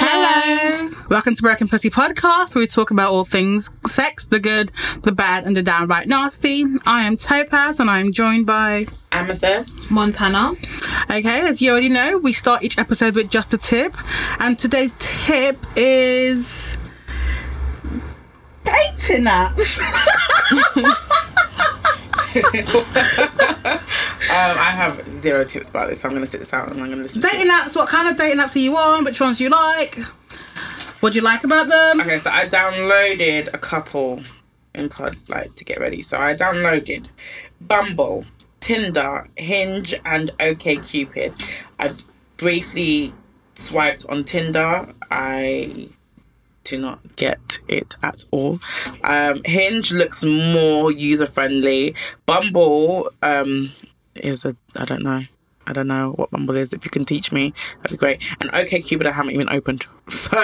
Hello. Welcome to Broken Pussy Podcast, where we talk about all things sex, the good, the bad, and the downright nasty. I am Topaz, and I am joined by. Amethyst. Montana. Okay, as you already know, we start each episode with just a tip, and today's tip is dating apps. Um, I have zero tips about this. So I'm going to sit this out and I'm going to listen. to dating apps. What kind of dating apps are you on? Which ones do you like? What do you like about them? Okay, so I downloaded a couple in pod like to get ready. So I downloaded Bumble, Tinder, Hinge, and OKCupid. I've briefly swiped on Tinder. I do not get it at all. Um, Hinge looks more user friendly. Bumble um, is a I don't know. I don't know what Bumble is. If you can teach me, that'd be great. And OKCupid I haven't even opened. So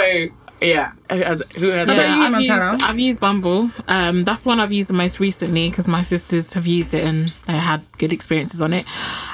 yeah, who has, who has Yeah. that? I've, used, Montana? I've used Bumble. Um, that's the one I've used the most recently because my sisters have used it and they had good experiences on it.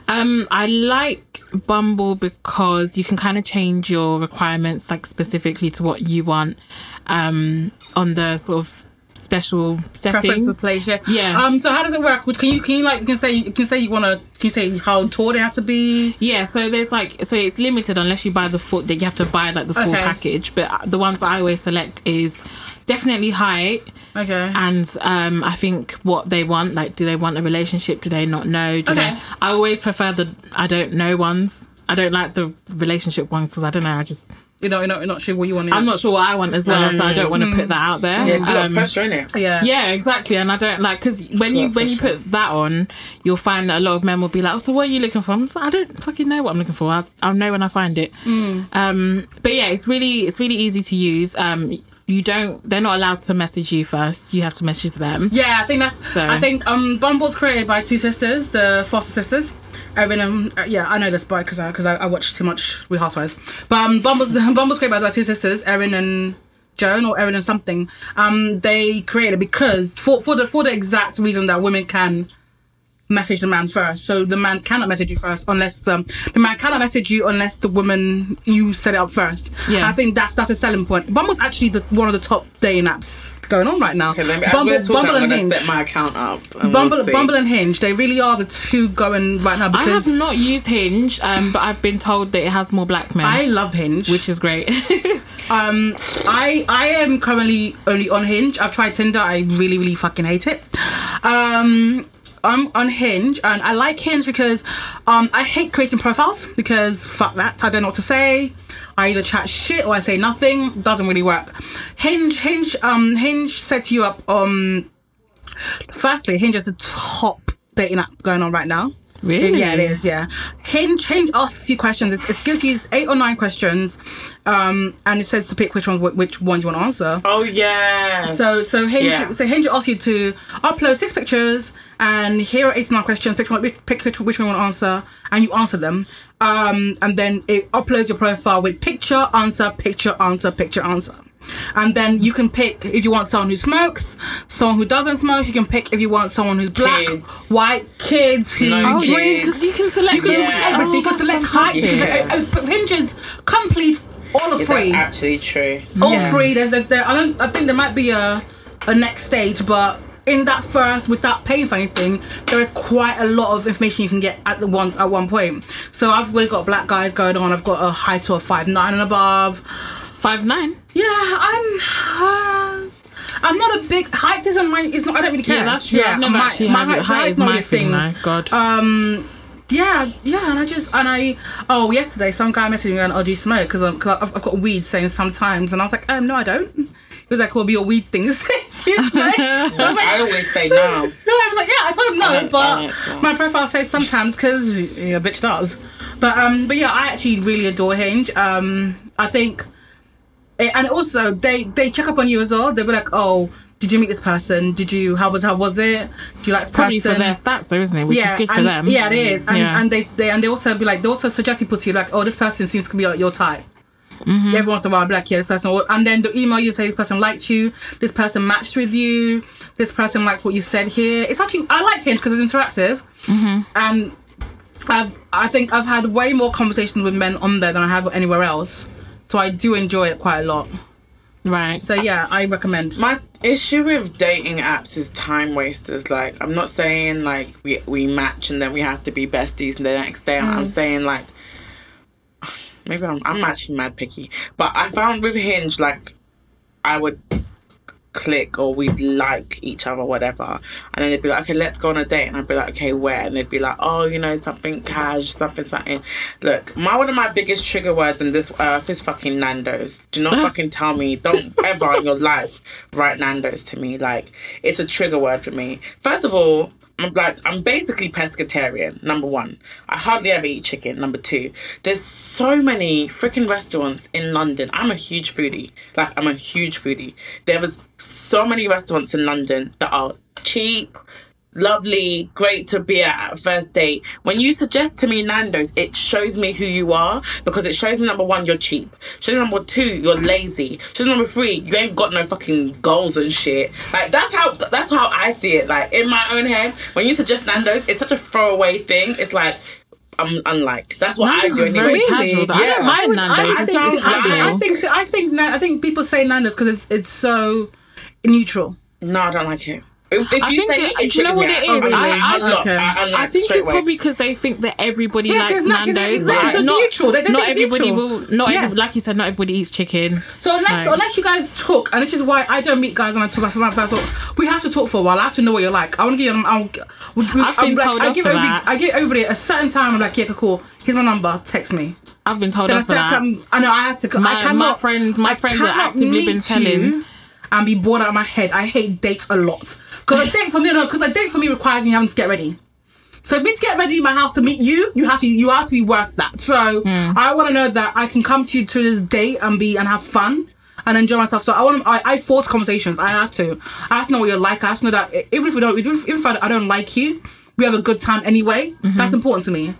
Um, I like Bumble because you can kind of change your requirements like specifically to what you want um, on the sort of special Preference settings. of place, yeah. Yeah. Um. So how does it work? Can you can you like you can say you can say you want to can you say how tall they have to be? Yeah, so there's like so it's limited unless you buy the full that you have to buy like the full Okay. package. But the ones I always select is definitely height Okay. and um I think what they want. Like, do they want a relationship? Do they not know? Do Okay. they? I always prefer the I don't know ones. I don't like the relationship ones because I don't know. I just you know, you're not, you're not sure what you want. I'm not sure what I want as well, so I don't want to put that out there. Yeah, it's a lot of Um, pressure in it. Yeah. yeah, exactly. And I don't like because when you when you put that on, you'll find that a lot of men will be like, "Oh, so what are you looking for?" I'm just like, I don't fucking know what I'm looking for. I, I'll know when I find it. Um, but yeah, it's really it's really easy to use. Um, you don't they're not allowed to message you first. You have to message them. Yeah, I think that's. So- I think um, Bumble's created by two sisters, the Foster sisters. Erin and uh, yeah, I know this by because I because I, I watch too much with Housewives. But um, Bumble's Bumble's created by two sisters, Erin and Joan or Erin and something. Um, they created it because for for the for the exact reason that women can message the man first. So the man cannot message you first unless um, the man cannot message you unless the woman you set it up first. Yeah. I think that's that's a selling point. Bumble's actually the one of the top dating apps going on right now. Okay, let me, Bumble, we're talking, Bumble I'm and going Hinge. to set my account up. And Bumble, we'll. Bumble and Hinge, they really are the two going right now I have because not used Hinge, um, but I've been told that it has more black men, I love Hinge. which is great. um, I I am currently only on Hinge. I've tried Tinder. I really really fucking hate it. Um, I'm on Hinge and I like Hinge because um I hate creating profiles because fuck that. I don't know what to say. I either chat shit or I say nothing. Doesn't really work. Hinge Hinge um Hinge sets you up um firstly Hinge is the top dating app going on right now. Really? Yeah, it is. Yeah, Hinge Hinge asks you questions. It, it gives you eight or nine questions, um, and it says to pick which one which ones you want to answer. Oh, yeah. So so Hinge Yeah. so Hinge asks you to upload six pictures, and here are eight or nine questions. Pick one, pick which, which one you want to answer, and you answer them. Um, and then it uploads your profile with picture, answer, picture, answer, picture, answer. And then you can pick if you want someone who smokes, someone who doesn't smoke. You can pick if you want someone who's black, Kids. white, kids who No oh, kids. you can select. you can do Yeah. everything. you Oh, can select that's height. You can select, uh, uh, Hinges complete all of Is free. that actually true? all Yeah. free. There's, there's there. I don't. I think there might be a a next stage, but in that first, without paying for anything, there is quite a lot of information you can get at the one at one point. So I've really got black guys going on. I've got a height of five nine and above. Five nine. Yeah, I'm. Uh, I'm not a big height isn't my. It's not. I don't really care. Yeah, that's true. I've never my, actually my height, Height is not my your thing, though. God. um, yeah, yeah, and I just and I oh yesterday some guy messaged me going, "Oh, do you smoke?" Because cause I've, I've got weed saying sometimes, and I was like, um, no, I don't. Was like, "Well, be a weed things." I like, I always say no. no, I was like, yeah, I told him no, but my profile says sometimes because yeah, bitch does. But um, but yeah, I actually really adore Hinge. Um, I think, eh, and also they they check up on you as well. They'll be like, oh. Did you meet this person? Did you how was how was it? Do you like this Probably person? for their stats, though, isn't it? Which is good for and- them. Yeah, it is. And, Yeah. and they, they and they also be like they also suggest people to you like, oh, this person seems to be your, your type. Mm-hmm. Every once in a while, I'll be like, yeah, this person, will- and then the email you say this person liked you, this person matched with you, this person liked what you said here. It's actually I like Hinge because it's interactive, Mm-hmm. and I've I think I've had way more conversations with men on there than I have anywhere else. so I do enjoy it quite a lot. Right. So yeah, I recommend. My issue with dating apps is time wasters. Like, I'm not saying like we we match and then we have to be besties and the next day. I'm saying like maybe I'm I'm actually mad picky, but I found with Hinge like I would click or we'd like each other, whatever, and then they'd be like, okay, let's go on a date, and I'd be like, okay, where? And they'd be like, oh, you know, something cash, something, something. Look, my one of my biggest trigger words in this earth is fucking Nando's. Do not fucking tell me, don't ever in your life write Nando's to me. Like, it's a trigger word for me. First of all. I'm like I'm basically pescatarian. Number one, I hardly ever eat chicken. Number two, there's so many freaking restaurants in London. I'm a huge foodie. Like I'm a huge foodie. There was so many restaurants in London that are cheap, lovely, great to be at a first date. When you suggest to me Nando's, it shows me who you are because it shows me number one, you're cheap. Shows me number two, you're lazy. Shows me number three, you ain't got no fucking goals and shit. Like that's how that's how I see it. Like in my own head, when you suggest Nando's, it's such a throwaway thing. It's like I'm unlike. That's what I do Nando's is very anyway. casual. I Yeah. don't mind I, would- Nando's. I, I think, I, I think I think I think people say Nando's because it's it's so neutral. No, I don't like it. If, if I you think say it- it, do you know what me it out. is? Oh, really? I- I- Unlock. okay. I, unlock I think it's away. probably because they think that everybody Yeah, likes 'cause not- 'cause Nando's. it's not- right? it's not, neutral. They- they not everybody neutral. will. Not Yeah. every, like you said, not everybody eats chicken. So unless No. unless you guys talk, and which is why I don't meet guys when I talk about my first talk. We have to talk for a while. I have to know what you're like. I want to give you. I'll, we, we, I've I'm been like, told I off give for everybody. that. I give everybody a certain time. I'm like, yeah, cool. Here's my number. Text me. I've been told Then I off for that. I know I have to. My- I my friends- my friends are cannot actively meet been telling- you And be bored out of my head. I hate dates a lot. Because a date for me, no, because a date for me requires me having to get ready. So for me to get ready in my house to meet you, you have to you have to be worth that. So Hmm. I want to know that I can come to you to this date and be and have fun and enjoy myself. So I want I, I force conversations. I have to. I have to know what you're like. I have to know that even if we don't even if, I, don't like you, we have a good time anyway. Mm-hmm. That's important to me.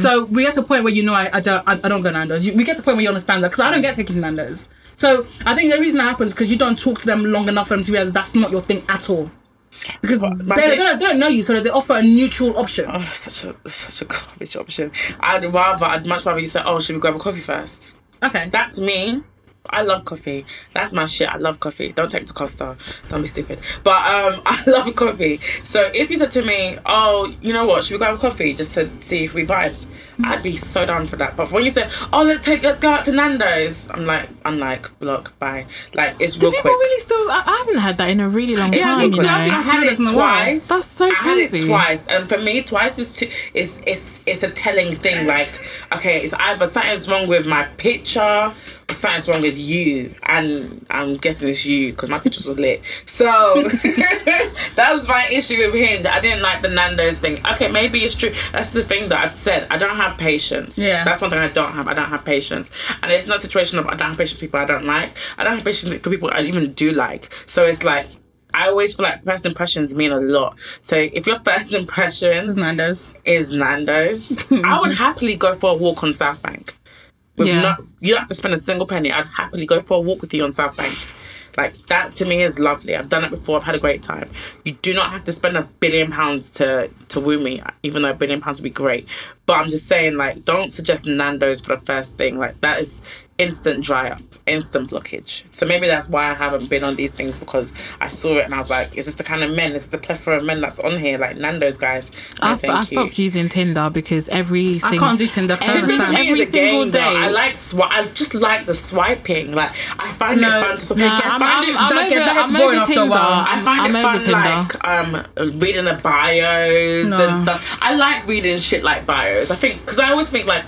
So we get to a point where you know I, I don't I, I don't go Nando's. We get to a point where you understand that because I don't get taken to Nando's. So I think the reason that happens because you don't talk to them long enough for them to realize that's not your thing at all. Because they, they, don't, they don't know you, so they offer a neutral option. Oh, such a such a garbage option. I'd rather, I'd much rather you say, "Oh, should we grab a coffee first? Okay. That to me, I love coffee. That's my shit. I love coffee. Don't take me to Costa. Don't be stupid. But um, I love coffee. So if you said to me, "Oh, you know what? Should we grab a coffee just to see if we vibes?" I'd be so down for that. But when you say, "Oh, let's take, let's go out to Nando's," I'm like, I'm like, block, bye. Like it's Do real people quick. really still? I, I haven't had that in a really long Yeah, time. You too. know? I had it It's in a while. twice. That's so I had it crazy. twice, and for me, twice is too, is is it's a telling thing. Like, okay, it's either something's wrong with my picture something's wrong with you, and I'm guessing it's you because my pictures was lit. So that was my issue with him. That I didn't like the Nando's thing. Okay, maybe it's true. That's the thing that I've said. I don't have patience. Yeah. that's one thing I don't have. I don't have patience, and it's not a situation of I don't have patience for people I don't like. I don't have patience for people I even do like. So it's like. I always feel like first impressions mean a lot. So if your first impressions Nando's. is Nando's, I would happily go for a walk on South Bank. With Yeah. not, you don't have to spend a single penny. I'd happily go for a walk with you on South Bank. Like that to me is lovely. I've done it before. I've had a great time. You do not have to spend a billion pounds to to woo me, even though a billion pounds would be great. But I'm just saying, like, don't suggest Nando's for the first thing. Like that is instant dry up, instant blockage. So maybe that's why I haven't been on these things because I saw it and I was like, is this the kind of men? Is this the plethora of men that's on here? Like Nando's guys. No, I, thank I you. stopped using Tinder because every I can't do Tinder. 'cause I Every. Every, every single game, though. day. I like swi- I just like the swiping. Like I find No, it fun to swipe. Nah, I I'm, find it- I'm, I'm over, get- that I'm boring over after a Tinder. while. I find I'm it fun, Tinder. like um, reading the bios No. and stuff. I like reading shit like bios. I think because I always think like,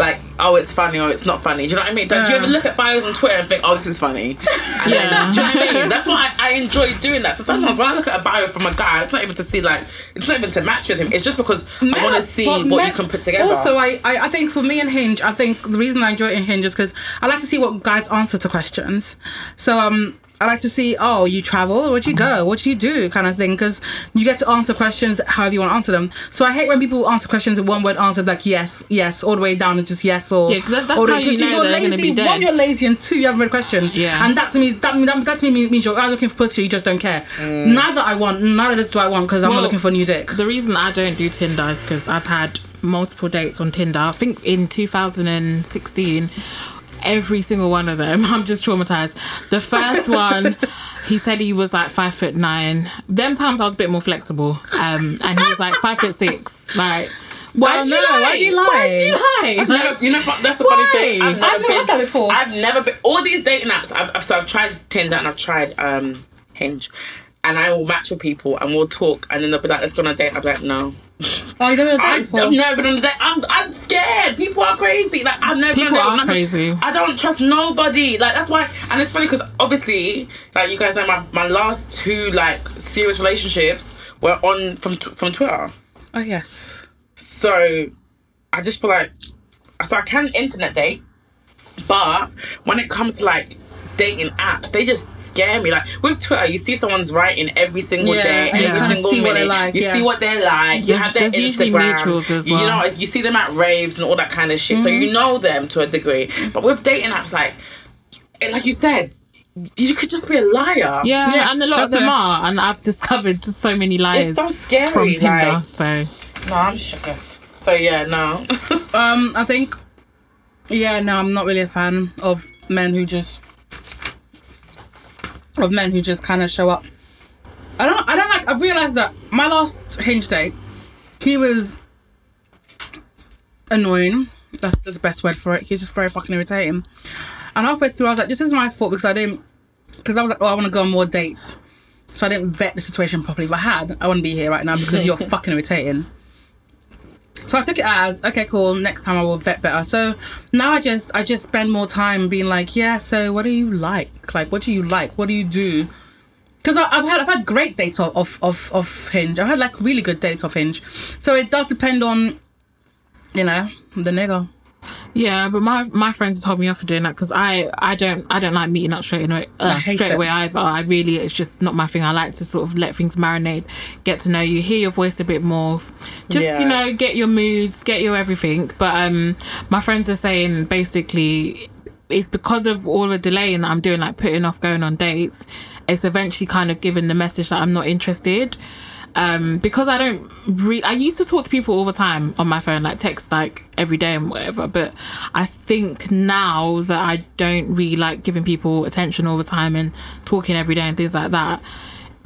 like oh, it's funny or it's not funny. Do you know what I mean? Like, Do you ever look at bios on Twitter and think, oh, this is funny? And then- Yeah. do you know what I mean? That's why I, I enjoy doing that. So sometimes when I look at a bio from a guy, it's not even to see like, it's not even to match with him. It's just because I want to see what you can put together. Also, I, I, I think for me and Hinge, I think the reason I enjoy it in Hinge is because I like to see what guys answer to questions. So um, I like to see, oh, you travel, where'd you go, what do you do, kind of thing, because you get to answer questions however you want to answer them. So I hate when people answer questions in one word answer, like yes, yes, all the way down, it's just yes or. Yeah, that- that's or how you know you're they're gonna lazy. be One, you're lazy, and two, you haven't read a question. Yeah. And that to me, that, that, that to me means you're either looking for pussy, you just don't care. Mm. Neither I want, neither does do I want, because I'm Well, not looking for a new dick. The reason I don't do Tinder is because I've had multiple dates on Tinder. I think in 2016, every single one of them. I'm just traumatized. The first one, he said he was like five foot nine. Them times I was a bit more flexible, um, and he was like five foot six. Like, why'd you lie? why'd you lie? Why'd you lie? I've never, you know, that's the funny thing. I've never, I've never been, had that before. I've never been. All these dating apps. I've, I've, so I've tried Tinder and I've tried um, Hinge, and I will match with people and we'll talk, and then they'll be like, "Let's go on a date." I'm like, "No." You never done that I've, before? I've never been on a date. I'm, I'm scared. People are crazy. Like I've never. People been on a date are crazy. I don't trust nobody. Like that's why, and it's funny because obviously, like you guys know, my, my last two like serious relationships were on from t- from Twitter. Oh yes. So I just feel like so I can internet date, but when it comes to like dating apps, they just scare me. Like with Twitter, you see someone's writing every single Yeah, day, every kinda single see minute. like, you yeah. see what they're like. You There's- have their Instagram. mutuals as You know, you see them at raves and all that kind of shit. So Mm-hmm. you know them to a degree. But with dating apps, like like you said, you could just be a liar. Yeah, Yeah, and a lot of them definitely. are, and I've discovered so many lies It's so scary. from Tinder. like, so no, I'm shook. So yeah, no. Um, I think. Yeah, no, I'm not really a fan of men who just. Of men who just kind of show up. I don't. I don't like. I've realized that my last hinge date, he was annoying. That's the best word for it. He's just very fucking irritating. And halfway through, I was like, "This is my fault because I didn't." Because I was like, "Oh, I want to go on more dates," so I didn't vet the situation properly. If I had, I wouldn't be here right now because you're fucking irritating. So I took it as okay, cool. Next time I will vet better. So now I just I just spend more time being like, yeah. So what do you like? Like, what do you like? What do you do? Because I've had I've had great dates off of of Hinge. I've had like really good dates off Hinge. So it does depend on, you know, the nigga. Yeah, but my my friends have told me off for doing that because I I don't I don't like meeting up straight away uh, straight it. away either. I really it's just not my thing. I like to sort of let things marinate, get to know you, hear your voice a bit more, just Yeah. you know get your moods, get your everything. But um, my friends are saying basically it's because of all the delaying that I'm doing, like putting off going on dates. It's eventually kind of giving the message that I'm not interested. Um, because I don't re- I used to talk to people all the time on my phone, like text like every day and whatever. But I think now that I don't really like giving people attention all the time and talking every day and things like that,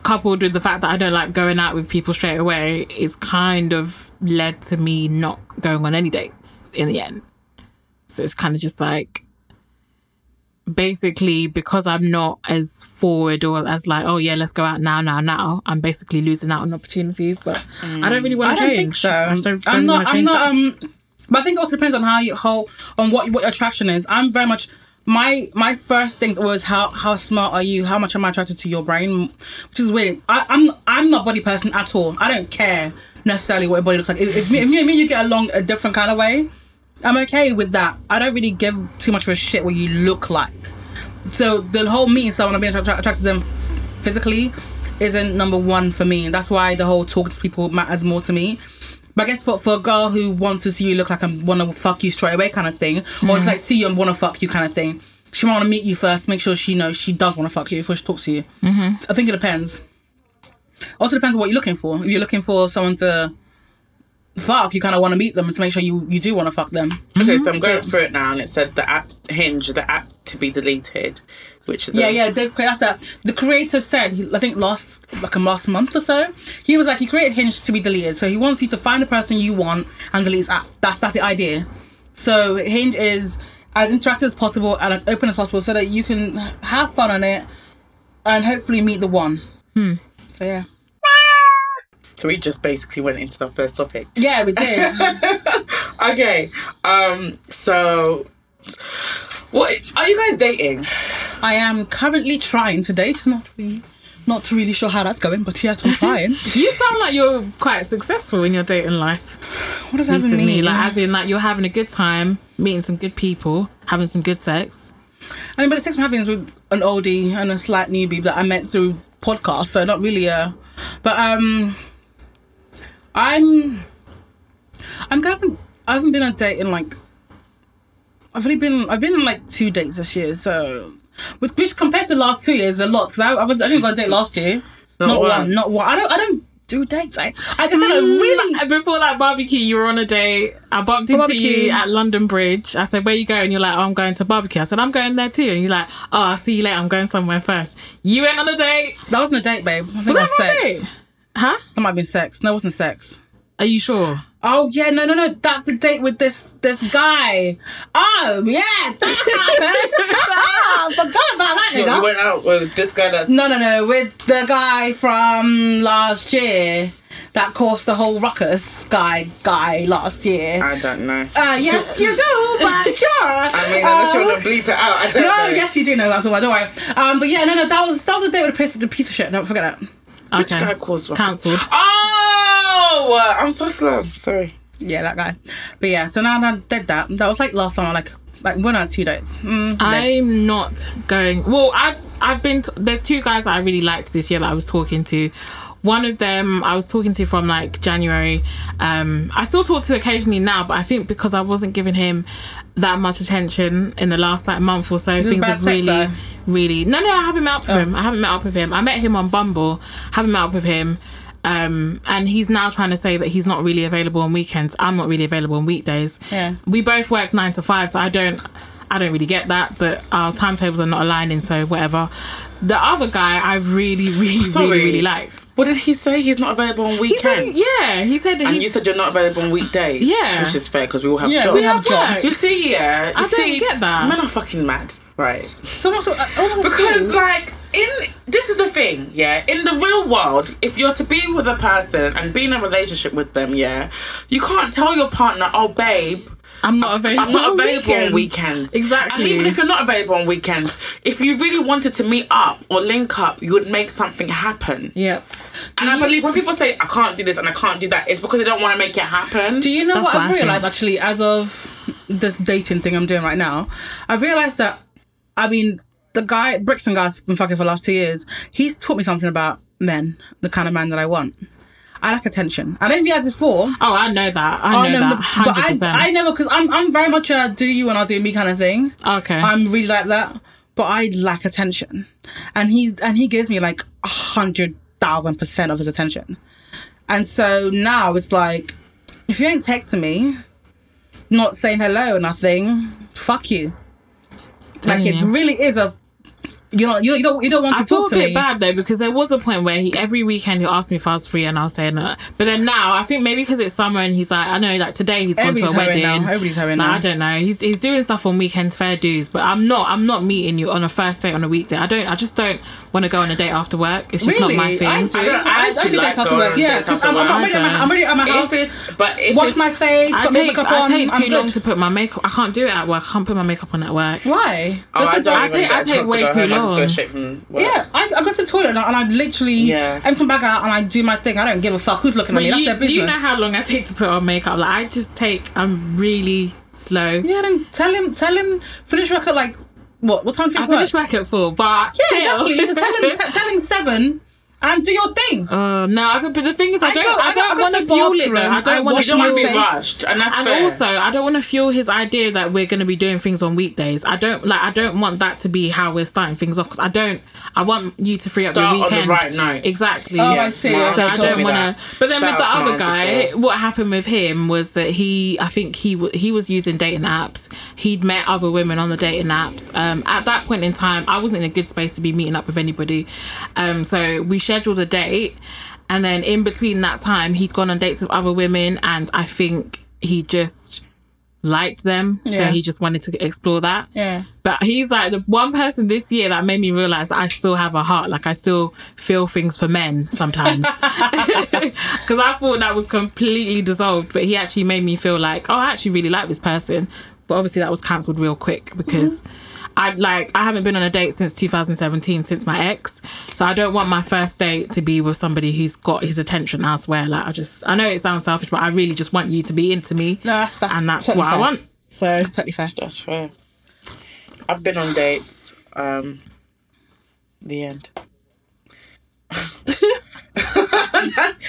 coupled with the fact that I don't like going out with people straight away, it's kind of led to me not going on any dates in the end. So it's kind of just like basically because I'm not as forward or as like, oh yeah, let's go out now, now, now. I'm basically losing out on opportunities, but I don't really want I to don't change. think so. I don't, don't I'm not. I'm not. Um, but I think it also depends on how you how on what what your attraction is. I'm very much. My my first thing was how how smart are you? How much am I attracted to your brain? Which is weird. I, I'm I'm not body person at all. I don't care necessarily what your body looks like. If, if, me, if me and you get along a different kind of way, I'm okay with that. I don't really give too much of a shit what you look like. So the whole meeting someone and being attra- attracted to them physically isn't number one for me. That's why the whole talking to people matters more to me. But I guess for, for a girl who wants to see you look like I want to fuck you straight away kind of thing, or just like see you and want to fuck you kind of thing, she might want to meet you first, make sure she knows she does want to fuck you before she talks to you. Mm-hmm. I think it depends. Also depends on what you're looking for. If you're looking for someone to fuck, you kind of want to meet them to make sure you, you do want to fuck them. Okay, so I'm going through it now, and it said the app Hinge, the app to be deleted, which is Yeah, a- yeah, Dave, that's that. The creator said, he, I think last like um, last month or so, he was like he created Hinge to be deleted. So he wants you to find the person you want and delete his app. That's that's the idea. So Hinge is as interactive as possible and as open as possible, so that you can have fun on it and hopefully meet the one. Hmm. So yeah. So we just basically went into the first topic. Yeah, we did. Okay, um, so what are you guys dating? I am currently trying to date. Not really, not really sure how that's going, but yes, I'm trying. You sound like you're quite successful in your dating life what does that even mean? Like, as in, like you're having a good time, meeting some good people, having some good sex. I mean, but the sex I'm having is with an oldie and a slight newbie that I met through podcast, so not really a. But um, I'm. I'm going. I haven't been on a date in like. I've only been. I've been on like two dates this year, so. Which, which compared to last two years, a lot because I, I was I didn't go on a date last year. Not Not, one. Not one. I don't. I don't do dates. I, I had a really. Like, before that barbecue, you were on a date. I bumped into Barbecue. you at London Bridge. I said, "Where you going?" And you're like, oh, "I'm going to barbecue." I said, "I'm going there too." And you're like, "Oh, I'll see you later. I'm going somewhere first. You went on a date. That wasn't a date, babe. I think Was that was that on a sex. date? Huh? That might have been sex. No, it wasn't sex. Are you sure? Oh yeah, no, no, no. That's the date with this this guy. Oh yeah, that happened. oh, forgot about that You went out with this guy that's No, no, no. With the guy from last year that caused the whole ruckus. Guy, guy last year. I don't know. Uh, yes, you do, but sure. I mean, I wish you Um, would bleep it out. I don't No, know. yes, you do know that. Don't worry. Don't worry. Um, but yeah, no, no. That was that was a date with a piece, a piece of shit. Don't forget that. Which Okay. guy caused? Cancelled. Oh, uh, I'm so slow. Sorry. Yeah, that guy. But yeah, so now that I did that. That was like last summer, like like one or two dates. Mm. I'm not going. Well, I've I've been. T- there's two guys that I really liked this year that I was talking to. One of them I was talking to from like January. Um, I still talk to occasionally now, but I think because I wasn't giving him that much attention in the last like month or so, This things have really, though. really. No, no, I haven't met up with Oh. him. I haven't met up with him. I met him on Bumble. Haven't met up with him. Um, and he's now trying to say that he's not really available on weekends. I'm not really available on weekdays. Yeah. We both work nine to five, so I don't I don't really get that, but our timetables are not aligning, so whatever. The other guy I really, really, Sorry. really, really liked. What did he say? He's not available on He said, yeah, he said that And he's, you said you're not available on weekdays. Yeah. Which is fair because we all have Yeah, jobs. we have jobs. You see, yeah. You I don't get that. Men are fucking mad. Right. Someone uh, Because like in this is the thing, yeah. In the real world, if you're to be with a person and be in a relationship with them, yeah, you can't tell your partner, "Oh, babe, I'm not available. I'm not on available on weekends." Exactly. And even if you're not available on weekends, if you really wanted to meet up or link up, you would make something happen. Yeah. And I believe when people say, "I can't do this" and "I can't do that," it's because they don't want to make it happen. Do you know That's what what I've realized actually as of this dating thing I'm doing right now? I've realized that I mean the guy Brixton guy's been fucking for the last two years. He's taught me something about men, the kind of man that I want. I like attention. I don't know if he has before. Oh, I know that. I Oh, know no, that. but I. I never because I'm I'm very much a do you and I'll do me kind of thing. Okay. I'm really like that, but I lack attention, and he and he gives me like a hundred thousand percent of his attention, and so now it's like, if you ain't texting me, not saying hello or nothing, fuck you. Like it mm. really is a, you know, you, you don't you don't want to talk to me. I feel a bit bad though because there was a point where he every weekend he asked me if I was free and I was saying no. But then now I think maybe because it's summer and he's like I know like today he's gone to a Everybody's wedding. hoeing now. Everybody's hoeing Like, now. I don't know. He's he's doing stuff on weekends, fair dues. But I'm not I'm not meeting you on a first date on a weekday. I don't I just don't want to go on a date after work. It's just Really, not my thing. I do. I don't- I I, I, actually do like dates after going work. Yeah, after I'm, I'm, already at my, I'm already at my house. If it's but if Wash my face, I put my take, makeup I on. take I'm too good. long to put my makeup. I can't do it at work. I can't put my makeup on at work. Why? Oh, I That's don't what- I take- get I a take chance way too home. I just go straight from work. Yeah, I, I go to the toilet and I, and I literally Yeah. empty my bag out and I do my thing. I don't give a fuck who's looking at But me. That's you, their do business. you know how long I take to put on makeup? Like I just take. I'm really slow. yeah, then tell him, tell him, finish work at like what? What time do you I finish finish work? work at four, but Yeah, still. exactly. So tell him, t- tell him seven and do your thing. Uh, no, I don't, but the thing is, I don't, I, go- I don't want to fuel it. Though. I don't want to You don't want fuel to be rushed, and that's And fair. also, I don't want to fuel his idea that we're going to be doing things on weekdays. I don't like. I don't want that to be how we're starting things off because I don't. I want you to free up Start your on the weekend. right note. Exactly. Oh, Yeah, I see. my So I don't want to. But then Shout with the other guy, what happened with him was that he, I think he w- he was using dating apps. He'd met other women on the dating apps. Um, at that point in time, I wasn't in a good space to be meeting up with anybody. Um, so we scheduled a date, and then in between that time, he'd gone on dates with other women, and I think he just liked them. Yeah. So he just wanted to explore that. Yeah. But he's like the one person this year that made me realize I still have a heart. Like I still feel things for men sometimes. Because I thought that was completely dissolved. But he actually made me feel like, oh, I actually really like this person. But obviously that was cancelled real quick because mm-hmm. I like I haven't been on a date since 2017 since my ex. So I don't want my first date to be with somebody who's got his attention elsewhere. Like I just I know it sounds selfish, but I really just want you to be into me. No, that's- that's and that's totally what I want. So That's totally fair. That's fair. I've been on dates. Um, the end.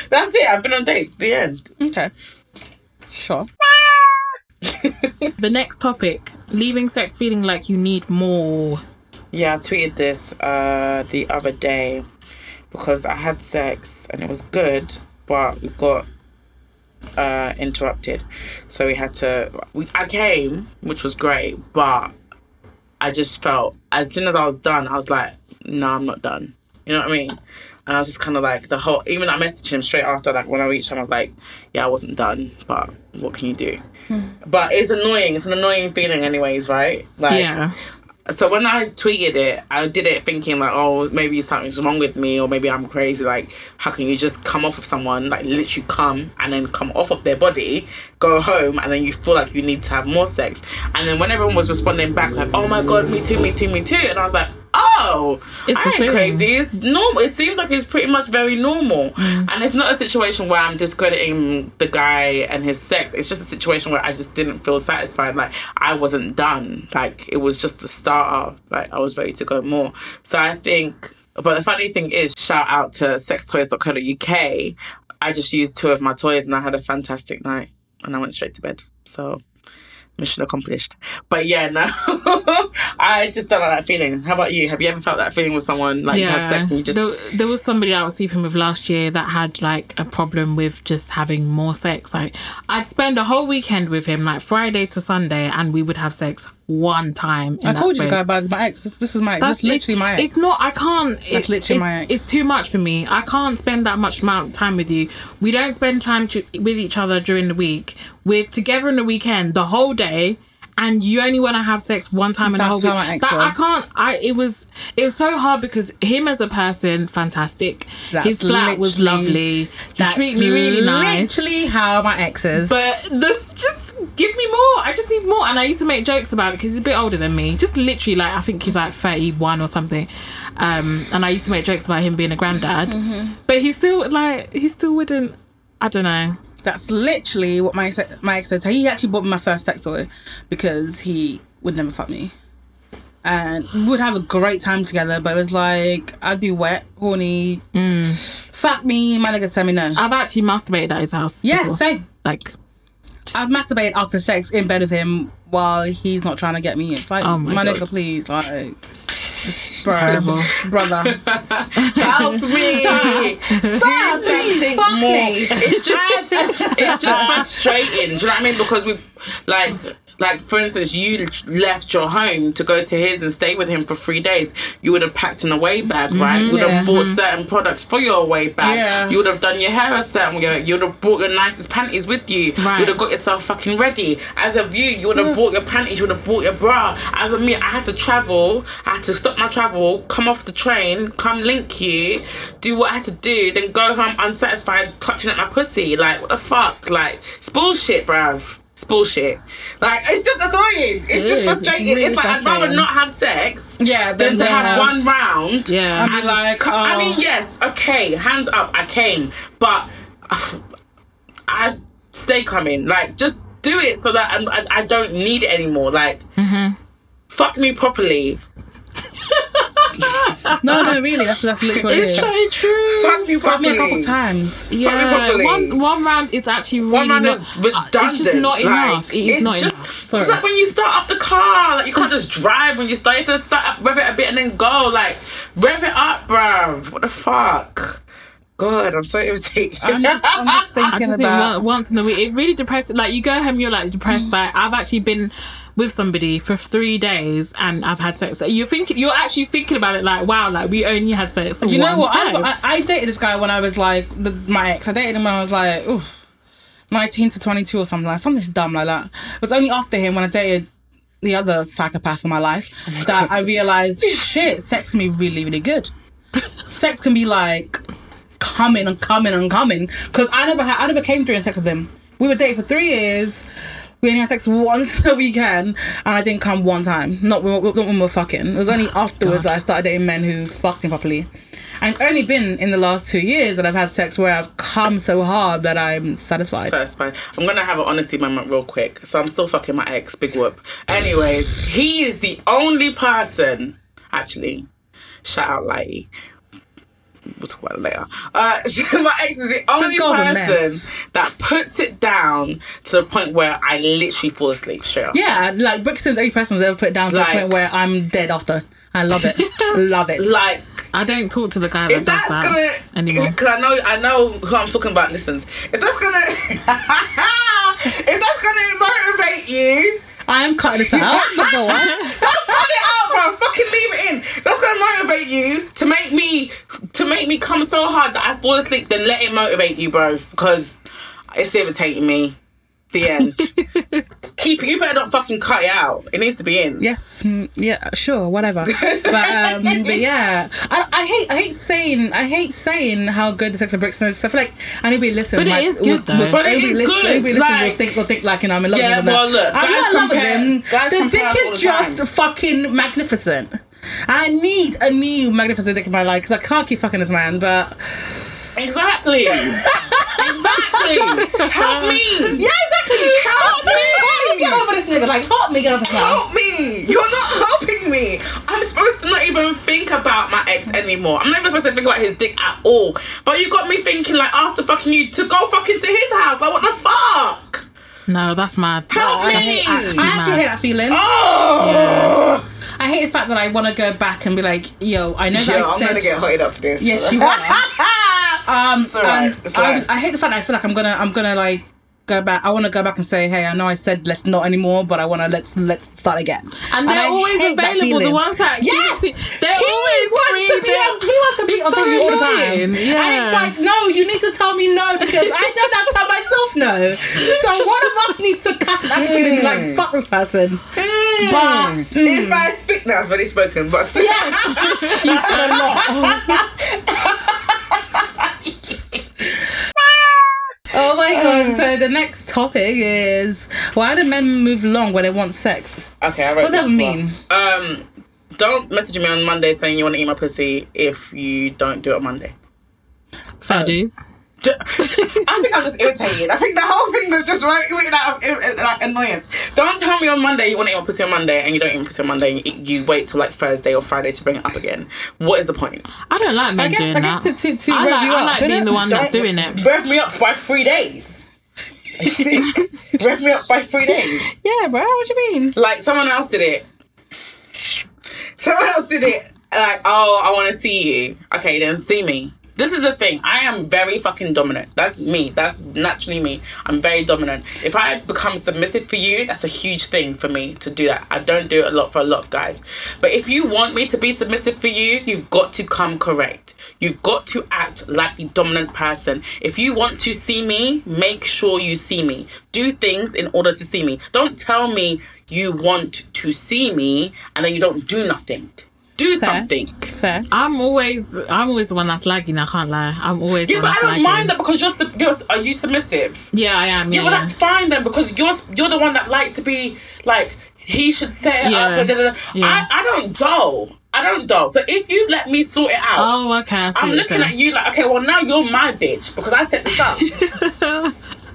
That's it. I've been on dates. The end. Okay. Sure. The next topic leaving sex feeling like you need more. Yeah, I tweeted this uh, the other day because I had sex and it was good, but we got uh interrupted, so we had to. We, I came, which was great, but I just felt as soon as I was done, I was like, no, I'm not done. You know what I mean? And I was just kind of like the whole. Even I messaged him straight after, like when I reached him, I was like, yeah, I wasn't done, but what can you do? Hmm. But it's annoying. It's an annoying feeling, anyways, right? Like, yeah. so when I tweeted it, I did it thinking like, oh, maybe something's wrong with me, or maybe I'm crazy. Like, how can you just come off of someone, like literally come and then come off of their body, go home, and then you feel like you need to have more sex? And then when everyone was responding back, like, oh my god, me too, me too, me too, and I was like, oh, It's I ain't crazy. It's normal. It seems like it's pretty much very normal, Mm. and it's not a situation where I'm discrediting the guy and his sex. It's just a situation where I just didn't feel satisfied. Like I wasn't done. Like it was just the starter. Like I was ready to go more. So I think. But the funny thing is, shout out to sextoys.co.uk. I just used two of my toys and I had a fantastic night, and I went straight to bed. So. Mission accomplished. But yeah, no, I just don't like that feeling. How about you? Have you ever felt that feeling with someone like you had sex and you just there, there was somebody I was sleeping with last year that had like a problem with just having more sex. Like I'd spend a whole weekend with him, like Friday to Sunday, and we would have sex one time. In I told you guys about my ex. This, this is my ex. That's lit- literally my ex. It's not. I can't. It's literally it's, my ex. It's too much for me. I can't spend that much amount of time with you. We don't spend time to, with each other during the week. We're together in the weekend the whole day. And you only want to have sex one time in the That's whole week. That- I can't. I it was it was so hard because him as a person, fantastic. That's His flat was lovely. He That's treated me really nice. Literally how my exes. But this just give me more. I just need more. And I used to make jokes about it because he's a bit older than me. Just literally like I think he's like thirty one or something. Um, and I used to make jokes about him being a granddad. But he still like he still wouldn't. I don't know. That's literally what my ex, my ex said. He actually bought me my first sex toy because he would never fuck me. And we would have a great time together, but it was like I'd be wet, horny, fuck me, my nigga tell me no. I've actually masturbated at his house. yeah, before. same. Like I've masturbated after sex in bed with him while he's not trying to get me. It's like Oh my my, God. nigga, please, like, bro, terrible. brother, help me? stop, Think fuck more. me. It's just it's just frustrating. Do you know what I mean? Because we like like for instance, you left your home to go to his and stay with him for three days. You would have packed an away bag, right? You would have Mm-hmm. Bought certain products for your away bag. Yeah. You would have done your hair a certain way. You would have brought your nicest panties with you. Right. You would have got yourself fucking ready. As of you, you would have bought your panties. You would have bought your bra. As of me, I had to travel. I had to stop my travel, come off the train, come link you, do what I had to do, then go home unsatisfied, clutching at my pussy. Like what the fuck? Like it's bullshit, bruv. It's bullshit. Like it's just annoying. It's It just frustrating. It's really it's like I'd rather not have sex Yeah, than to have have- one round. Yeah. I'd be like, I oh. mean, yes, okay, hands up, I came, but I stay coming. Like, just do it so that I'm, I, I don't need it anymore. Like, mm-hmm. fuck me properly. No, no, really, that's that's literally what it it's so true. Fuck me Fuck me a couple times. Yeah, properly. one one round is actually really One round not. is uh, redundant. It's just not like, enough. It is it's not just, enough. It's like when you start up the car. Like you can't just drive when you start. You have to start up, rev it a bit, and then go. Like rev it up, bruv. What the fuck? God, I'm so irritated. I'm just, I'm just I thinking just think about. one, once in a week, it really depressing. Like you go home, you're like Mm. depressed. Like I've actually been with somebody for three days and I've had sex. You're thinking, you're actually thinking about it. Like wow, like we only had sex. Do you know what? I. I, I dated this guy when I was like the, my ex. I dated him when I was like, oof, 19 to 22 or something like something dumb like that. It was only after him when I dated the other psychopath in my life oh that I realized shit, sex can be really, really good. sex can be like coming and coming and coming. Because I never had, I never came during sex with him. We were dating for three years. We only had sex once a weekend, and I didn't come one time. Not when, not when we were fucking. It was only oh, afterwards that I started dating men who fucked me properly. And it's only been in the last two years that I've had sex where I've come so hard that I'm satisfied. Fine. I'm gonna have an honesty moment real quick. So I'm still fucking my ex, big whoop. Anyways, he is the only person, actually, shout out Lighty. We'll talk about it later. Uh, my ex is the only person that puts it down to the point where I literally fall asleep straight up. Yeah, like Brixton's the only person who's ever put it down to Like- the point where I'm dead after. I love it. love it. Like I don't talk to the guy that if does that's that gonna anymore. because I know I know who I'm talking about listens. If that's gonna if that's gonna motivate you, I'm cutting this out. Don't cut it out, bro. Fucking leave it in. That's gonna motivate you to make me to make me come so hard that I fall asleep. Then let it motivate you, bro, because it's irritating me. The end. Keep it. You better not fucking cut it out. It needs to be in. Yes, mm, yeah, sure, whatever. But um, but yeah, I, I hate I hate saying I hate saying how good the Sex and Brixton is. I feel like anybody listen, But it like, is good, would- though. would- But it anybody is listen- good, Anybody listen will like- think will think like you know I'm in love Yeah, with them. well, look, I'm guys not in love with compare- him. guys the compare dick all is the time. just fucking magnificent. I need a new magnificent dick in my life because I can't keep fucking this man. But Exactly. exactly. Help me. yeah, exactly. Help me. Get over this nigga. Like help me get over him. Help me! You're not helping me. I'm supposed to not even think about my ex anymore. I'm not even supposed to think about his dick at all. But you got me thinking like after fucking you to go fucking to his house. Like what the fuck? No, that's mad. Help I me! hate, actually, I mad. actually hate that feeling. Oh, I hate the fact that I want to go back and be like, yo, I know that Yo, I I'm gonna get hotted up for this. Yes, you are. Um, It's alright, and it's I, alright. I hate the fact that I feel like I'm gonna, I'm gonna like go back. I want to go back and say, hey, I know I said let's not anymore, but I want to let's let's start again. And they're I always available. The ones that Yes, they're he always wants free. to be They're- on, he wants to be on so top of you all the time. annoying, And yeah. it's like, no, you need to tell me no because I don't have to tell myself no. So one of us needs to catch an attitude and be like, hmm. fuck this person. Hmm. But if hmm. I speak now, I've already spoken. But still, you said a lot. Oh my god! So the next topic is why do men move long when they want sex? okay, I wrote What does that this mean? Um, don't message me on Monday saying you want to eat my pussy if you don't do it on Monday. Fair dues. Ju- I think I'm just irritated. I think the whole thing was just right, out of like annoyance. Don't tell me on Monday you want to eat my pussy on Monday and you don't eat my pussy on Monday. You, you wait till like Thursday or Friday to bring it up again. What is the point? I don't like men I guess- doing I guess that. to- to- to I rev like, you I up, like innit? being the one that's doing it. Rev me up by three days. You see? Rev me up by three days. Yeah, bro. What do you mean? Like someone else did it. Someone else did it. Like, oh, I want to see you. Okay, then see me. This is the thing. I am very fucking dominant. That's me. That's naturally me. I'm very dominant. If I become submissive for you, that's a huge thing for me to do that. I don't do it a lot for a lot of guys. But if you want me to be submissive for you, you've got to come correct. You've got to act like the dominant person. If you want to see me, make sure you see me. Do things in order to see me. Don't tell me you want to see me and then you don't do nothing. Do Fair. something. Fair. I'm always, I'm always the one that's lagging. I can't lie. I'm always. Yeah, but I don't lagging. mind that because you're, you're are you submissive? Yeah, I am. Yeah, Yeah, well yeah. that's fine then because you're you're the one that likes to be like he should set it Yeah. up. Da, da, da. I I don't doll. I don't doll. So if you let me sort it out, Oh, okay. I'm looking at you like, okay, well now you're my bitch because I set this up.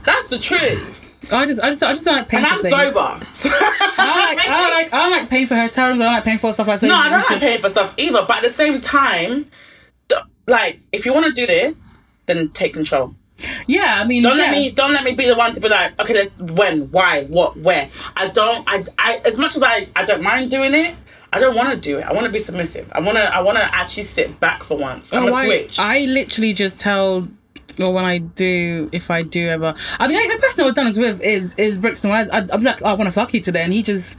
That's the truth, I just, I just, I just don't like paying for her. and for I'm things. sober. I like, I like, I like paying for hotels. I like paying for stuff like that. No, I don't like paying for stuff either. But at the same time, like if you want to do this, then take control. Yeah, I mean, Don't yeah. let me don't let me be the one to be like, okay, let's when, why, what, where. I don't I I as much as I, I don't mind doing it, I don't want to do it. I want to be submissive. I want to I want to actually sit back for once. I'm Oh, a I, switch. I literally just tell, or when I do, if I do ever, I mean, the person I've done this with is is Brixton. I, I, I'm like, I want to fuck you today, and he just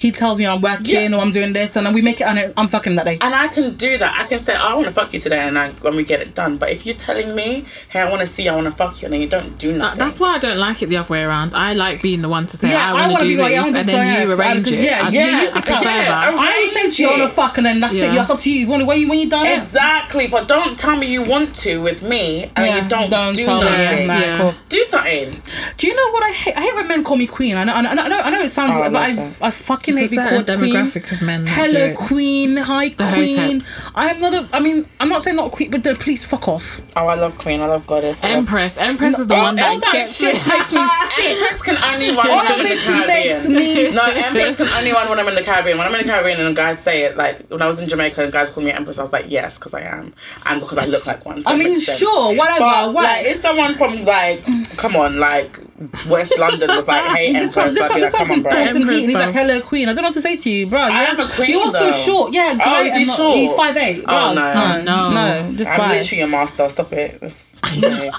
he tells me I'm working Yeah. or I'm doing this, and then we make it, and I'm fucking that day. and I can do that. I can say, oh, I want to fuck you today, and I, when we get it done. But if you're telling me, hey, I want to see, I want to fuck you, and then you don't do That- nothing. That's why I don't like it the other way around. I like being the one to say, Yeah, I want to do be like, this, and then you arrange it. Yeah, I, yeah, I prefer yeah, that. I don't say to you, want to fuck, and then that's Yeah. it. That's up to you. When, when you when you done it, Exactly, but don't tell me you want to with me, and then you don't, do tell nothing. me. Yeah. Do something. Do you know what I hate? I hate when men call me queen. I know, I know, I know, I know it sounds Oh, weird, but I. I fucking It's hate a called certain queen. of men that do Hello, it. queen. Hi, The queen. I'm not a. I mean, I'm not saying not a queen, but the please fuck off. Oh, I love Queen. I love Goddess. I love- Empress. Empress is the all- one that all that gets shit me. makes me sick. Empress can only run All in of the this Caribbean. makes me No, Empress can only run when I'm in the Caribbean. When I'm in the Caribbean and guys say it, like when I was in Jamaica and guys called me Empress, I was like, yes, because I am, and because I look like one. so I mean, sure, whatever. But what? like, if someone from like, come on, like West London was like, hey, this Empress, one, this one, this like, one come on, bro. Thornton and he's like, "Hello, Queen." I don't know what to say to you, bro. I am a queen, You're also though. short. Yeah, Oh, great. is he not- short? He's five eight. Oh, no. No. no, just I'm bye. literally a master. Stop it. That's- yeah.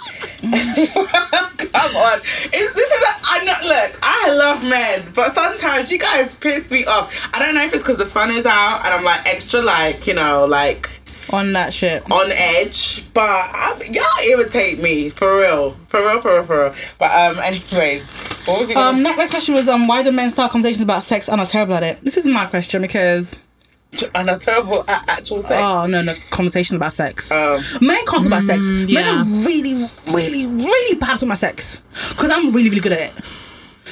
Come on. It's, this is a, I know, look, I love men, but sometimes you guys piss me off. I don't know if it's because the sun is out and I'm like extra, like, you know, like on that shit. on edge, but I, y'all irritate me for real, for real, for real, for real. But um, anyways, what was he? Gonna, Um, next question was um, why do men start conversations about sex and are terrible at it? This is my question because and a terrible a- actual sex. oh no no conversations about sex. Um, Men can't talk about sex. Men yeah. are really, really, really bad talking about sex because I'm really, really good at it.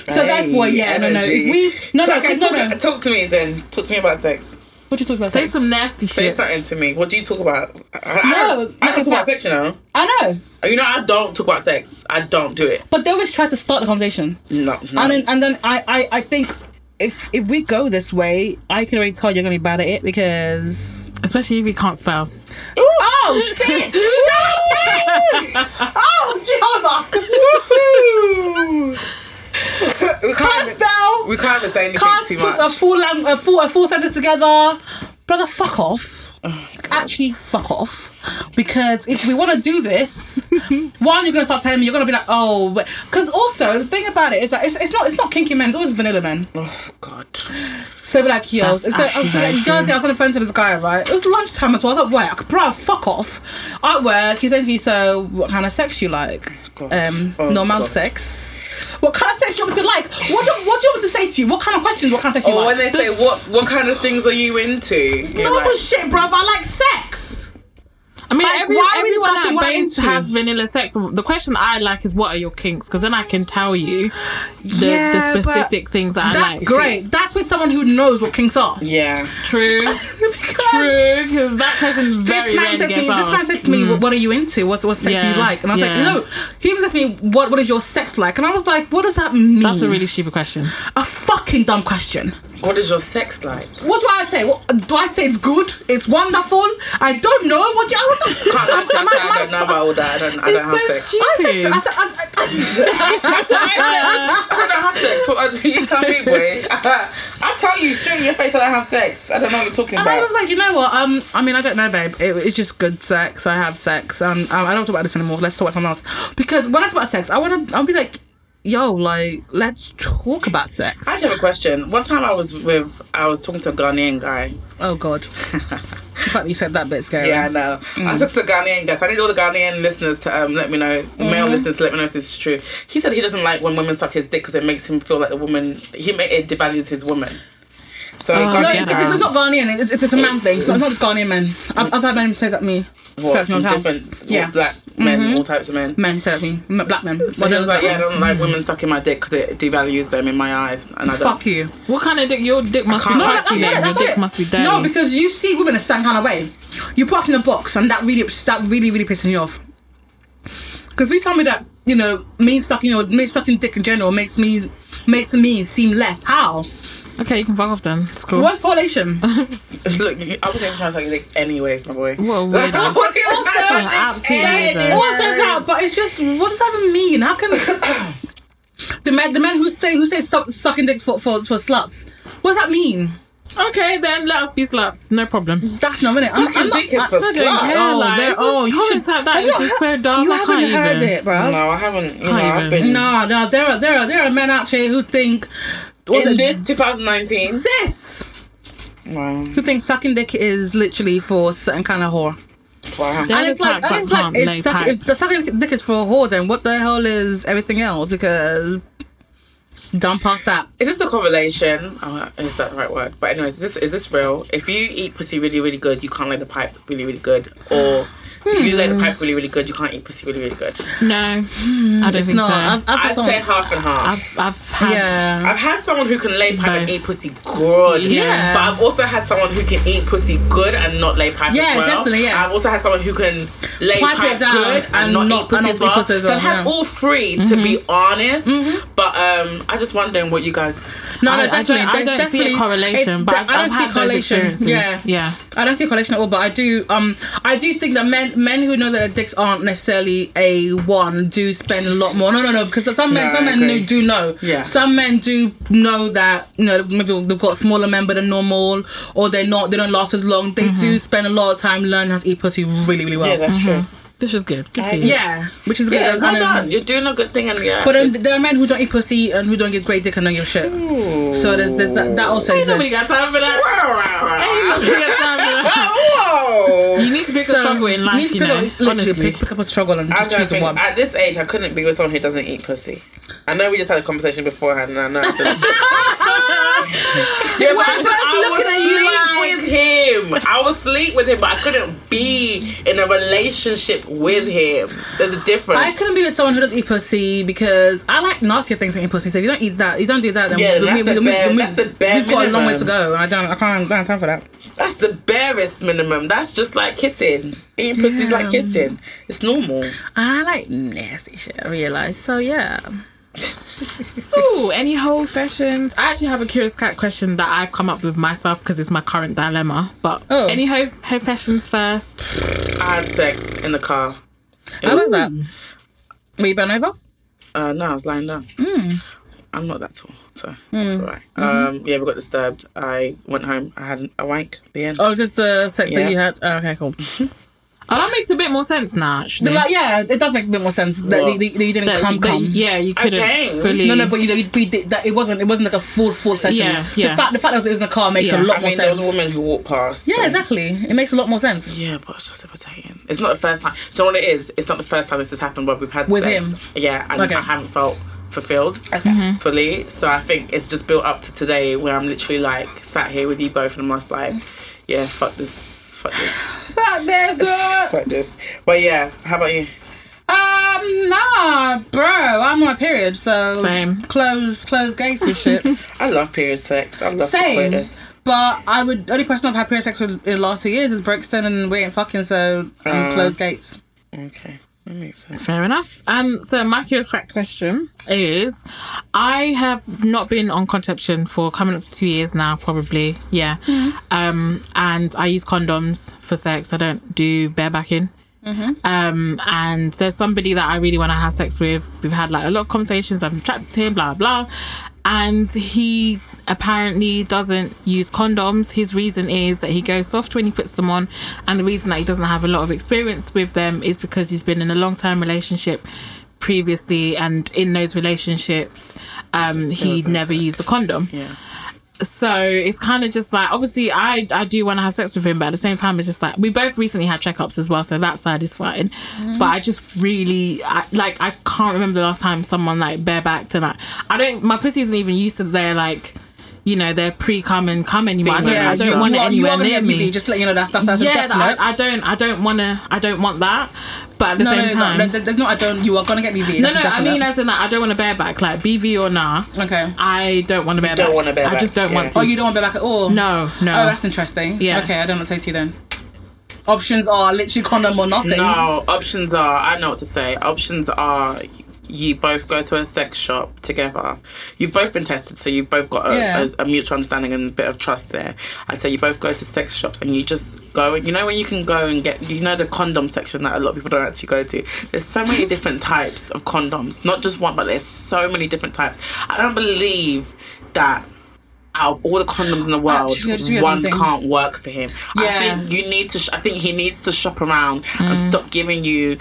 So hey, therefore, yeah, no, no. If we no, So, no, okay, no, talk, no. talk to me then. Talk to me about sex. What do you talk about? Say sex? some nasty Say shit. Say something to me. What do you talk about? I, I, No, I, I don't talk about about- sex, you know. I know, You know, I don't talk about sex. I don't do it. but they always try to start the conversation, No, no. and then and then I, I, I think if if we go this way, I can already tell you're gonna be bad at it because. Especially if you can't spell. Oh shit! oh Jehovah! we Can't can't. We can't say anything Can't too put much. a full lang- a full a full sentence together, brother. Fuck off. Actually, fuck off. Because if we want to do this, one, you're gonna start telling me you're gonna be like, oh, because also the thing about it is that it's, it's not it's not kinky men, it's always vanilla men. oh God. So be like, yo, That's so, actually very the other true. day I was on the phone to this guy, right? It was lunchtime as well. I was at work, bro. Fuck off. At work, he said to me, "So, what kind of sex you like? God. Um, Oh, normal God. sex." What kind of sex do you want me to like? What do, what do you want me to say to you? What kind of questions? What kind of sex you oh, Or like? when they say what what kind of things are you into? You're no like, bullshit, bruv. I like sex. I mean, Like, every, why are we everyone discussing that what base has vanilla sex. The question I like is, what are your kinks? Because then I can tell you the, Yeah, the specific things that I That's like. great. That's with someone who knows what kinks are. Yeah. True, Because true. Because that question very This man, rarely said to me, this man asked. said to me, what, what are you into? What, what sex Yeah, you like? And I was like, yeah. you know, he even said to me, what, what is your sex like? And I was like, what does that mean? That's a really stupid question. a fucking dumb question. What is your sex like? What do I say? What, do I say it's good? It's wonderful? I don't know. What do I? What the, Can't lie to you, I I don't know about all that. I don't. I don't have It's so sex. I said, stupid. I said, I, I, That's what I said. I don't have sex. What you tell me, boy? I tell you straight in your face that I have sex. I don't know what you're talking and I was like, you know what? Um, I mean, I don't know, babe. It, it's just good sex. I have sex. Um, um, I don't talk about this anymore. Let's talk about something else. Because when I talk about sex, I want to. I'll be like, yo, like, let's talk about sex. I actually have a question. One time I was with, I was talking to a Ghanaian guy. Oh God. the fact you said that bit scary. Yeah, I know. I Mm. talked to a Ghanaian guy. So I need all the Ghanaian listeners to um, let me know, the male Mm-hmm. listeners to let me know if this is true. He said he doesn't like when women suck his dick because it makes him feel like the woman, he it devalues his woman. So Oh, No, it's, it's, it's not Ghanaian. It's, it's, it's a man thing. It's not, it's not just Ghanaian men. I've, I've had men say that to me. what, First from time. different Yeah. Mm-hmm. black men, all types of men. Men say that to me. Black men. So he was like, yeah, I don't like women sucking my dick because it devalues them in my eyes. And I don't. Fuck you. What kind of dick? Your dick must be can't- No, no, crusty That's Your it, dick that's not must be it. dirty. No, because you see women a certain kind of way. You put us in a box, and that really, that really, really pisses me off. Because if you tell me that, you know, me sucking or me sucking dick in general makes me makes me seem less. How? Okay, you can fuck off then. It's cool. What's correlation? Look, I wasn't even trying to suck your dick anyways, my boy. What a Like, I weirdo. wasn't even trying to suck Absolute your weirdo. also that, but it's just what does that even mean? How can the men the men who say who say suck, sucking dicks for, for for sluts? What does that mean? Okay, then let us be sluts. No problem. That's not it. Sucking dick is for I don't care. sluts. Oh, like, there- this oh, you comments should- like that Have is you just so dumb. You I haven't can't heard even. it, bro. No, I haven't. You know, Can't I've even. been. No, no, there are there are there are men out here who think was In it this 2019. sis Wow. who thinks sucking dick is literally for certain kind of whore. Wow. And it's like, and it's like, it's suck, if the sucking dick is for a whore, then what the hell is everything else? Because done past that. Is this the correlation? Oh, is that the right word? But anyways, is this is this real? If you eat pussy really really good, you can't lay the pipe really really good, or If you lay the pipe really, really good, you can't eat pussy really, really good. No, I don't It's think not. so. I've, I've had I'd someone. say half and half. I've, I've had. yeah. I've had someone who can lay pipe and Both. eat pussy good. Yeah. But I've also had someone who can eat pussy good and not lay pipe Yeah, as well. definitely, yeah. I've also had someone who can lay Pipe pipe, down good and, and not, not- eat pussy and not as eat well. pussy as so I've well, had yeah. all 3 to be honest. But um, I just wondering what you guys. no, no, I, I definitely. don't, I there's don't definitely see a correlation, it's- but I I've, don't I've see had those correlation. experiences. Yeah. yeah. I don't see a correlation at all, but I do. Um, I do think that men, men who know that their dicks aren't necessarily a one, do spend a lot more. No, no, no, because some men, No, some men agree. do know. Yeah. Some men do know that you know maybe they've got smaller member than normal, or they're not. They don't last as long. They do spend a lot of time learning how to eat pussy really, really well. Yeah, that's true. This is good. Good for you. Yeah, which is good. Yeah, And- well done. You're doing a good thing, and yeah. But um, there are men who don't eat pussy and who don't get great dick and don't give a shit. So there's, there's that, that also Ain't nobody exists. got time for that. Ain't nobody got time for that. Whoa! You need to pick a struggle in you life, need to pick know. up, literally honestly. pick, pick up a struggle and I just choose think one. at this age I couldn't be with someone who doesn't eat pussy. I know we just had a conversation beforehand, and I know. Still- yeah, but I, I looking was at you sleep with him. I was sleep with him, but I couldn't be in a relationship with him. There's a difference. I couldn't be with someone who doesn't eat pussy because I like nastier things than eating pussy. So if you don't eat that, you don't do that, then Yeah, we, that's we, the we, bare- that's the bare we've got a long way to go. and I don't, I can't, I don't have time for that. That's the barest minimum. That's just like kissing. Eating pussy is like kissing. It's normal. I like nasty shit. I realize. So yeah. Ooh, any whole fashions? I actually have a curious cat question that I've come up with myself because it's my current dilemma. But Oh. any whole, whole fashions first? I had sex in the car. It How was was- that? Were you bent over? Uh, no, I was lying down. Hmm. I'm not that tall, so it's alright. Um, yeah, we got disturbed. I went home. I had a wank. The end. Oh, just the sex Yeah. that you had. Oh, okay, cool. Oh, that makes a bit more sense now, actually. Like, yeah, it does make a bit more sense that What? you, that you didn't That- come that- come. yeah, you couldn't came. fully. No, no, but you know, you, we did, that it wasn't. It wasn't like a full, full session. Yeah, yeah. The fact, the fact that it was in the car makes Yeah. a lot I more mean, there sense. was a woman who walked past. yeah, so- exactly. It makes a lot more sense. Yeah, but it's just irritating. It's not the first time. Do you know what it is? It's not the first time this has happened where we've had With sex. him? Yeah, and Okay. I haven't felt fulfilled Okay. Mm-hmm. fully. So I think it's just built up to today where I'm literally like sat here with you both and I'm just like, yeah, fuck this, fuck this, Fuck this, dude. fuck this. But yeah, how about you? Um, nah, bro. I'm on my period, so Same. close, close gates and shit. I love period sex. I love Same. the. But I would the only person I've had period sex with in the last two years is Brixton, and we ain't fucking. So I'm Uh. closed gates. Okay, that makes sense. Fair enough. Um, so my curious cat question is, I have not been on contraception for coming up to two years now, probably. Yeah. Um, and I use condoms for sex. I don't do barebacking. Um, and there's somebody that I really want to have sex with. We've had like a lot of conversations. I'm attracted to him, blah blah, and he apparently doesn't use condoms. His reason is that he goes soft when he puts them on, and the reason that he doesn't have a lot of experience with them is because he's been in a long term relationship previously, and in those relationships, um, he never used a condom Yeah. so it's kind of just like obviously I I do want to have sex with him, but at the same time it's just like we both recently had checkups as well, so that side is fine. But I just really I, like I can't remember the last time someone like barebacked and like I don't my pussy isn't even used to their like you know they're pre cum and cum anymore. I don't, Yeah, I don't you want you it are, you anywhere near get me. BV, Just to let you know that's that's, that's yeah, a definite. I, I don't I don't want to I don't want that. But at the no, same no, time. no, no, there's no. I don't. You are gonna get me BV. no, no, I mean definite. as in that I don't want to bareback, like BV or nah. okay. I don't want to bareback. don't wanna I just don't yeah. want to. Oh, you don't want to be back at all? No, no. Oh, that's interesting. Yeah. Okay, I don't know what to say to you then. Options are literally condom or nothing. No, options are. I know what to say. Options are. You both go to a sex shop together. You've both been tested, so you've both got a, Yeah. a, a mutual understanding and a bit of trust there. I'd say you both go to sex shops and you just go. and You know when you can go and get. You know the condom section that a lot of people don't actually go to. There's so many different types of condoms. Not just one, but there's so many different types. I don't believe that. Out of all the condoms in the world, Actually, I just realised one something. can't work for him. Yeah. I think you need to. Sh- I think he needs to shop around and mm. stop giving you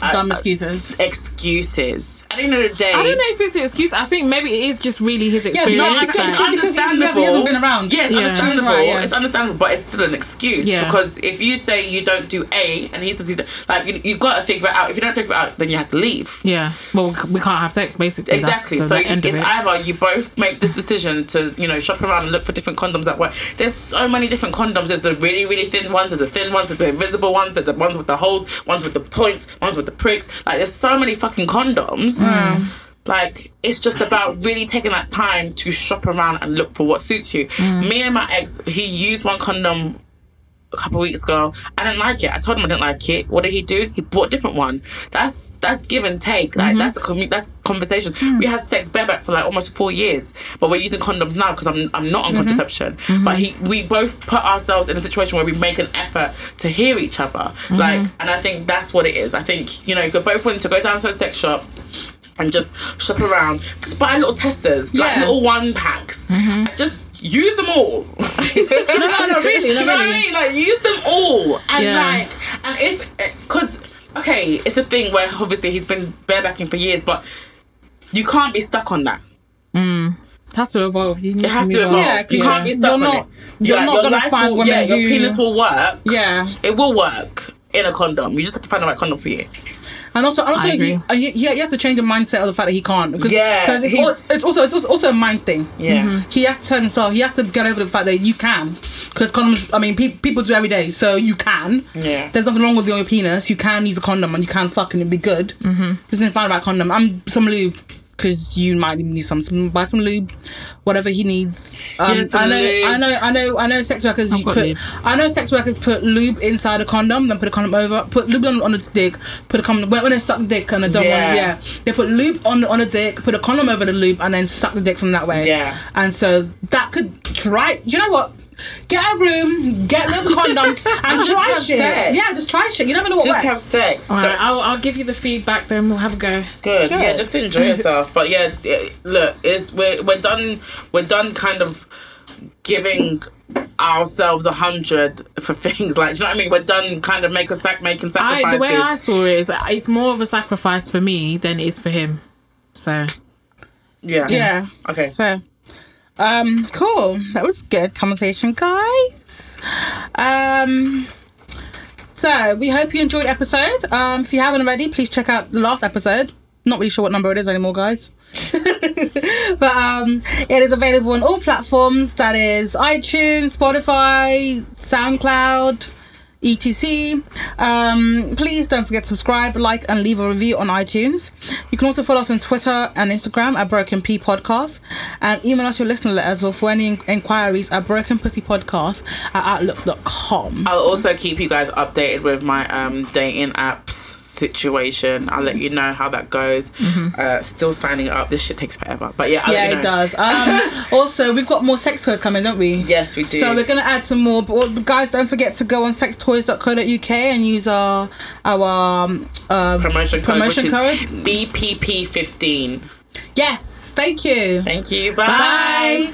Dumb excuses. excuses at the end of the day, I don't know if it's an excuse. I think maybe it is just really his experience. Yeah, experience. no, I I think think it's that- it's because he hasn't- understandable. he hasn't been around. Yeah, it's Yeah. understandable. Right, yeah. It's understandable, but it's still an excuse Yeah. because if you say you don't do A and he says he don't, like you, you've got to figure it out. If you don't figure it out, then you have to leave. yeah. Well, we can't have sex basically. Exactly. That's so the, the end it's of it. either you both make this decision to you know shop around and look for different condoms that work. There's so many different condoms. There's the really really thin ones. There's the thin ones. There's the invisible ones. There's the ones with the holes. Ones with the points. Ones with the pricks. Like there's so many fucking condoms. Mm. Um, like it's just about really taking that time to shop around and look for what suits you. Mm. Me and my ex, he used one condom a couple of weeks ago. I didn't like it. I told him I didn't like it. What did he do? He bought a different one. That's that's give and take. Like mm-hmm. that's a commu- that's conversation. Mm. We had sex bareback for like almost four years, but we're using condoms now because I'm I'm not on mm-hmm. contraception. Mm-hmm. But he we both put ourselves in a situation where we make an effort to hear each other. Like, and I think that's what it is. I think you know if you're both willing to go down to a sex shop. And just shop around. Just buy little testers, like little one packs. Mm-hmm. And Just use them all. No, no, no, really, no, you know what I mean? Like use them all, and Yeah. like, and if because okay, it's a thing where obviously he's been barebacking for years, but you can't be stuck on that. Mm. It has to evolve. You, need have move to evolve. Yeah, you you're- can't be stuck you're on not- it. you're Like, not your gonna find will, women yeah, your penis will work. Yeah. It will work in a condom. You just have to find the right condom for you. And also, and also I he, agree. uh, he, he he has to change the mindset of the fact that he can't. Because, Yeah, because it's, also it's also- a mind thing. Yeah. He has to tell himself. He has to get over the fact that you can. Because condoms, I mean, pe- people do every day, so you can. Yeah. There's nothing wrong with your penis. You can use a condom and you can fucking it'd be good. Mm-hmm. Just didn't find about condom. I'm some lube. Because you might need some, buy some lube, whatever he needs. Um, some I know, lube. I know, I know, I know. Sex workers, you put, lube. I know sex workers put lube inside a condom, then put a condom over, put lube on, on the dick, put a condom when, when they suck dick and they don't Yeah. want, yeah, they put lube on on the dick, put a condom over the lube, and then suck the dick from that way. Yeah. and so that could try. You know what? Get a room, get loads of condoms, and Just try have shit. sex. Yeah, just try shit. You never know what Just works. have sex. All right, I'll, I'll give you the feedback. Then we'll have a go. Good. Good. Yeah, just enjoy yourself. But yeah, look, it's we're we're done. We're done. Kind of giving ourselves a hundred for things like. Do you know what I mean? We're done. Kind of make a sac making sacrifices. I, the way I saw it is, it's more of a sacrifice for me than it is for him. So yeah. yeah. Okay. Fair. Um, cool. That was good conversation, guys. Um, so we hope you enjoyed episode. Um, if you haven't already, please check out the last episode. Not really sure what number it is anymore, guys. but um, it is available on all platforms. That is iTunes, Spotify, SoundCloud, etc. Um, please don't forget to subscribe, like, and leave a review on iTunes. You can also follow us on Twitter and Instagram at Broken P Podcast, and email us your listener letters or for any inquiries at Broken Pussy Podcast at outlook.com. I'll also keep you guys updated with my um dating apps situation. I'll let you know how that goes. Uh, still signing up. This shit takes forever. But yeah, I'll Yeah, you it does. Um, also, we've got more sex toys coming, don't we? Yes, we do. So we're gonna add some more. But guys, don't forget to go on sextoys.co.uk and use our our um, uh, promotion code, promotion which code. is BPP15. Yes, thank you. Thank you. Bye.